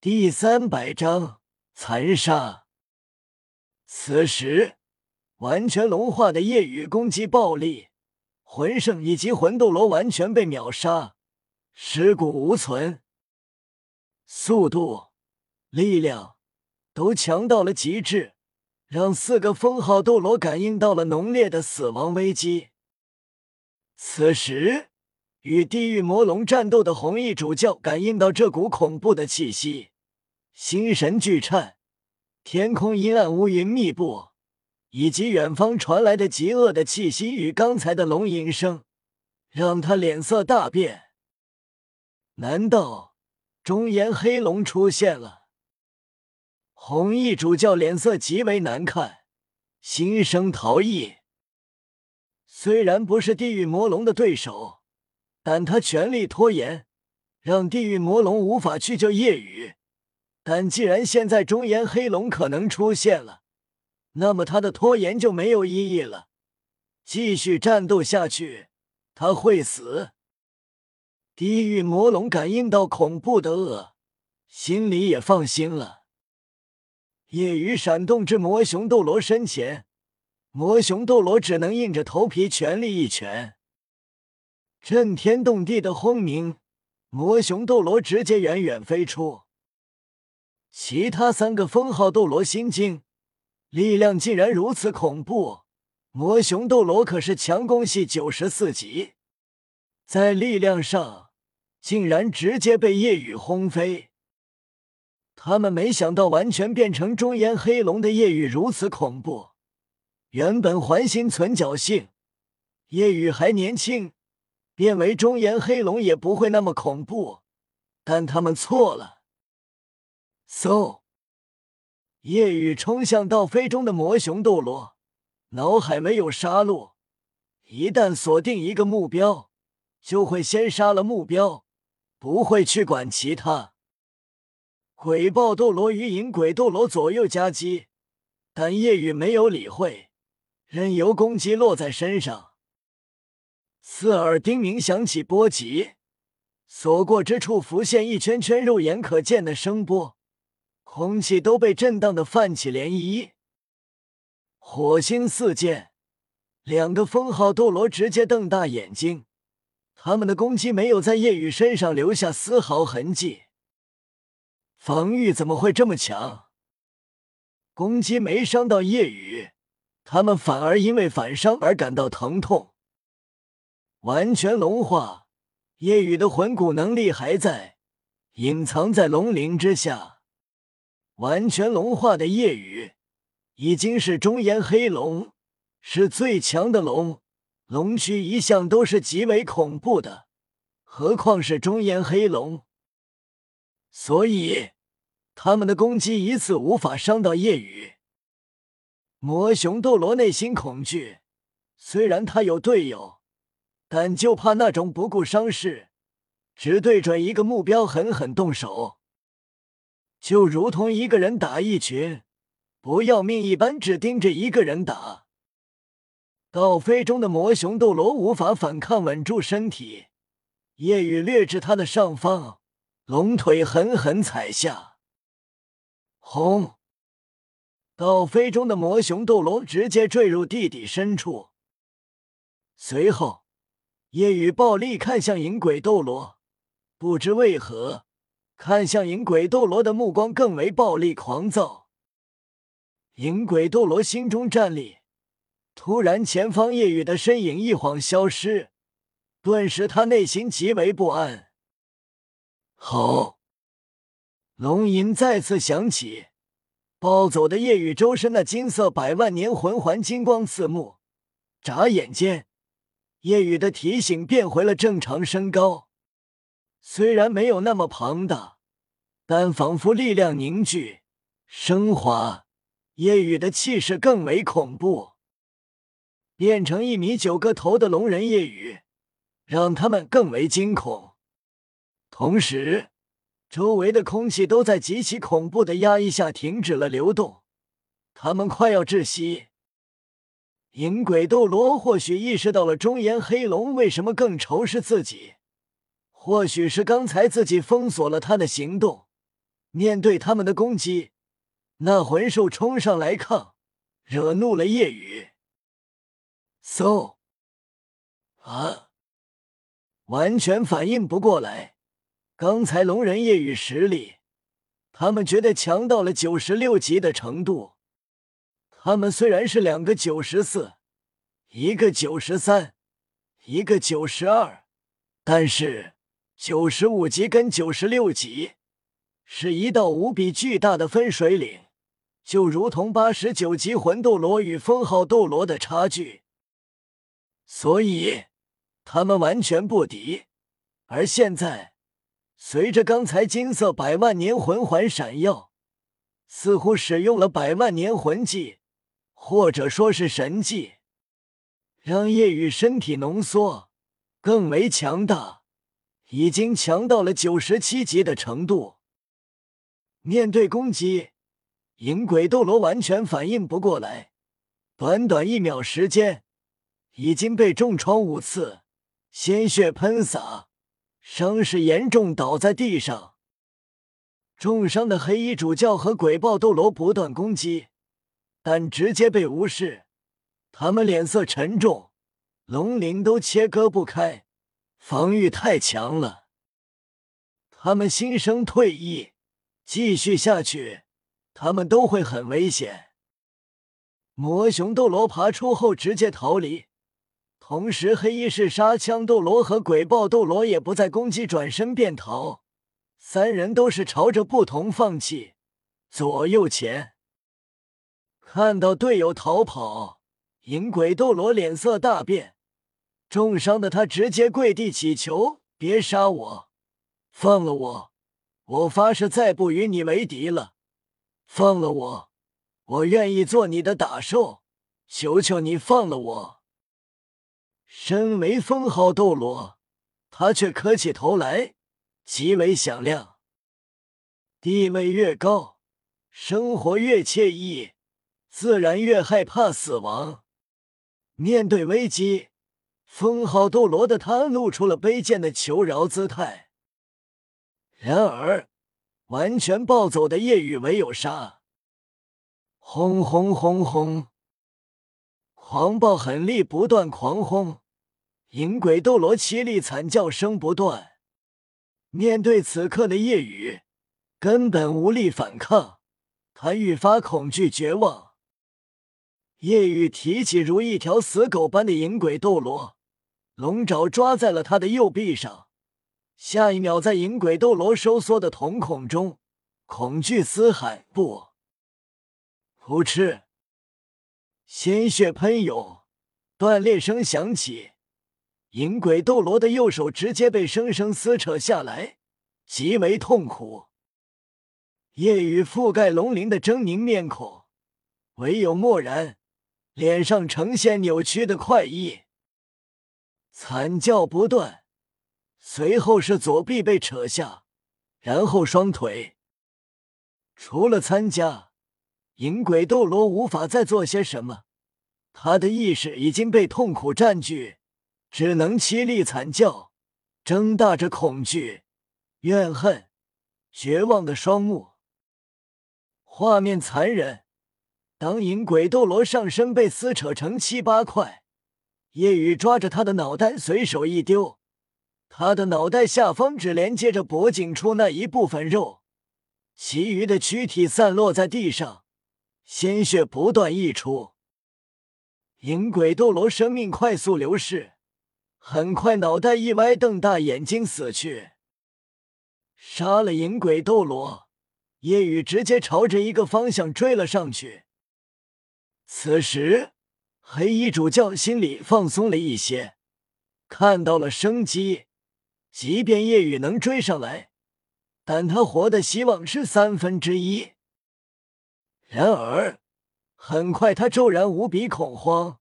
第三百章残杀。此时，完全龙化的夜雨攻击暴力，魂圣以及魂斗罗完全被秒杀，尸骨无存。速度、力量都强到了极致，让四个封号斗罗感应到了浓烈的死亡危机。此时。与地狱魔龙战斗的红衣主教感应到这股恐怖的气息，心神俱颤。天空阴暗，乌云密布，以及远方传来的极恶的气息与刚才的龙吟声，让他脸色大变。难道中炎黑龙出现了？红衣主教脸色极为难看，心生逃逸。虽然不是地狱魔龙的对手。但他全力拖延，让地狱魔龙无法去救夜雨。但既然现在中炎黑龙可能出现了，那么他的拖延就没有意义了。继续战斗下去，他会死。地狱魔龙感应到恐怖的恶，心里也放心了。夜雨闪动至魔熊斗罗身前，魔熊斗罗只能硬着头皮全力一拳。震天动地的轰鸣，魔熊斗罗直接远远飞出。其他三个封号斗罗心惊，力量竟然如此恐怖。魔熊斗罗可是强攻系九十四级，在力量上竟然直接被夜雨轰飞。他们没想到，完全变成中炎黑龙的夜雨如此恐怖。原本还心存侥幸，夜雨还年轻。变为中炎黑龙也不会那么恐怖，但他们错了。嗖！夜雨冲向倒飞中的魔熊斗罗，脑海没有杀戮，一旦锁定一个目标，就会先杀了目标，不会去管其他。鬼豹斗罗与影鬼斗罗左右夹击，但夜雨没有理会，任由攻击落在身上。刺耳叮鸣响起，波及所过之处浮现一圈圈肉眼可见的声波，空气都被震荡的泛起涟漪。火星四溅，两个封号斗罗直接瞪大眼睛，他们的攻击没有在夜雨身上留下丝毫痕迹，防御怎么会这么强？攻击没伤到夜雨，他们反而因为反伤而感到疼痛。完全龙化，夜雨的魂骨能力还在，隐藏在龙鳞之下。完全龙化的夜雨已经是中炎黑龙，是最强的龙。龙躯一向都是极为恐怖的，何况是中炎黑龙。所以他们的攻击一次无法伤到夜雨。魔熊斗罗内心恐惧，虽然他有队友。但就怕那种不顾伤势，只对准一个目标狠狠动手，就如同一个人打一群不要命一般，只盯着一个人打。倒飞中的魔熊斗罗无法反抗，稳住身体。夜雨掠至他的上方，龙腿狠狠踩下，轰！倒飞中的魔熊斗罗直接坠入地底深处，随后。夜雨暴力看向影鬼斗罗，不知为何，看向影鬼斗罗的目光更为暴力狂躁。影鬼斗罗心中战栗，突然前方夜雨的身影一晃消失，顿时他内心极为不安。吼！龙吟再次响起，暴走的夜雨周身那金色百万年魂环金光刺目，眨眼间。夜雨的体型变回了正常身高，虽然没有那么庞大，但仿佛力量凝聚升华，夜雨的气势更为恐怖。变成一米九个头的龙人夜雨，让他们更为惊恐。同时，周围的空气都在极其恐怖的压抑下停止了流动，他们快要窒息。影鬼斗罗或许意识到了中炎黑龙为什么更仇视自己，或许是刚才自己封锁了他的行动，面对他们的攻击，那魂兽冲上来抗，惹怒了夜雨。嗖！啊！完全反应不过来，刚才龙人夜雨实力，他们觉得强到了九十六级的程度。他们虽然是两个九十四，一个九十三，一个九十二，但是九十五级跟九十六级是一道无比巨大的分水岭，就如同八十九级魂斗罗与封号斗罗的差距。所以他们完全不敌。而现在，随着刚才金色百万年魂环闪耀，似乎使用了百万年魂技。或者说是神技，让夜雨身体浓缩更为强大，已经强到了九十七级的程度。面对攻击，银鬼斗罗完全反应不过来，短短一秒时间，已经被重创五次，鲜血喷洒，伤势严重，倒在地上。重伤的黑衣主教和鬼豹斗罗不断攻击。但直接被无视，他们脸色沉重，龙鳞都切割不开，防御太强了。他们心生退意，继续下去，他们都会很危险。魔熊斗罗爬出后直接逃离，同时黑衣式杀枪斗罗和鬼豹斗罗也不再攻击，转身便逃。三人都是朝着不同放弃，左右前。看到队友逃跑，银鬼斗罗脸色大变，重伤的他直接跪地祈求：“别杀我，放了我！我发誓再不与你为敌了！放了我，我愿意做你的打手！求求你放了我！”身为封号斗罗，他却磕起头来，极为响亮。地位越高，生活越惬意。自然越害怕死亡。面对危机，封号斗罗的他露出了卑贱的求饶姿态。然而，完全暴走的夜雨唯有杀。轰轰轰轰！狂暴狠力不断狂轰，银鬼斗罗凄厉惨叫声不断。面对此刻的夜雨，根本无力反抗，他愈发恐惧绝望。夜雨提起如一条死狗般的银鬼斗罗，龙爪抓在了他的右臂上。下一秒，在银鬼斗罗收缩的瞳孔中，恐惧嘶喊：“不！”噗嗤，鲜血喷涌，断裂声响起，银鬼斗罗的右手直接被生生撕扯下来，极为痛苦。夜雨覆盖龙鳞的狰狞面孔，唯有漠然。脸上呈现扭曲的快意，惨叫不断，随后是左臂被扯下，然后双腿。除了参加，银鬼斗罗无法再做些什么，他的意识已经被痛苦占据，只能凄厉惨叫，睁大着恐惧、怨恨、绝望的双目。画面残忍。当银鬼斗罗上身被撕扯成七八块，夜雨抓着他的脑袋随手一丢，他的脑袋下方只连接着脖颈处那一部分肉，其余的躯体散落在地上，鲜血不断溢出。银鬼斗罗生命快速流逝，很快脑袋一歪，瞪大眼睛死去。杀了银鬼斗罗，夜雨直接朝着一个方向追了上去。此时，黑衣主教心里放松了一些，看到了生机。即便夜雨能追上来，但他活的希望是三分之一。然而，很快他骤然无比恐慌，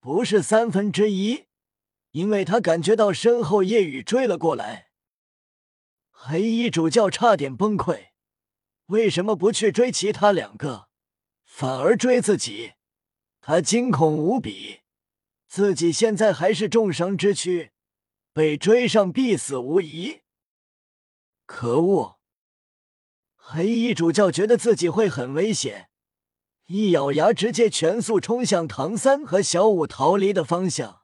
不是三分之一，因为他感觉到身后夜雨追了过来。黑衣主教差点崩溃，为什么不去追其他两个，反而追自己？他惊恐无比，自己现在还是重伤之躯，被追上必死无疑。可恶！黑衣主教觉得自己会很危险，一咬牙，直接全速冲向唐三和小舞逃离的方向。